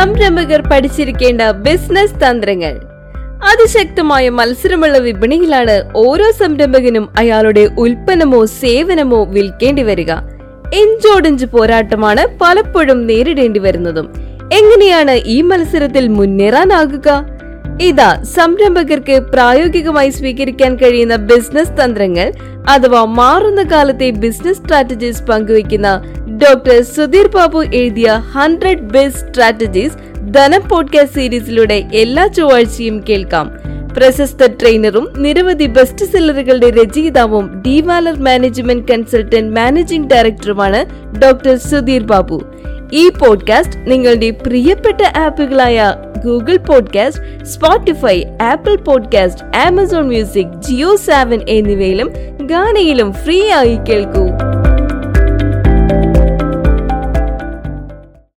സംരംഭകർ പഠിച്ചിരിക്കേണ്ട ബിസിനസ് തന്ത്രങ്ങൾ. അതിശക്തമായ മത്സരമുള്ള വിപണിയിലാണ് ഓരോ സംരംഭകനും അയാളുടെ ഉൽപ്പന്നമോ സേവനമോ വിൽക്കേണ്ടി വരിക. എഞ്ചോടിഞ്ച് പോരാട്ടമാണ് പലപ്പോഴും നേരിടേണ്ടി വരുന്നതും. എങ്ങനെയാണ് ഈ മത്സരത്തിൽ മുന്നേറാനാകുക? ഇതാ സംരംഭകർക്ക് പ്രായോഗികമായി സ്വീകരിക്കാൻ കഴിയുന്ന ബിസിനസ് തന്ത്രങ്ങൾ അഥവാ മാറുന്ന കാലത്തെ ബിസിനസ് സ്ട്രാറ്റജീസ് പങ്കുവയ്ക്കുന്ന ഡോക്ടർ സുധീർ ബാബു എഴുതിയ hundred best strategies Dhanam podcast സീരീസിലൂടെ എല്ലാ ചൊവ്വാഴ്ചയും കേൾക്കാം. പ്രശസ്ത ട്രെയിനറും നിരവധി ബെസ്റ്റ് സെല്ലറുകളുടെ രചയിതാവും ഡിവാലർ മാനേജ്മെന്റ് കൺസൾട്ടന്റ് മാനേജിംഗ് ഡയറക്ടറുമാണ് ഡോക്ടർ സുധീർ ബാബു. ഈ പോഡ്കാസ്റ്റ് നിങ്ങളുടെ പ്രിയപ്പെട്ട ആപ്പുകളായ Google podcast Spotify Apple podcast Amazon music Jio Saavn എന്നിവയിലും ഗാനയിലും ഫ്രീ ആയി കേൾക്കൂ.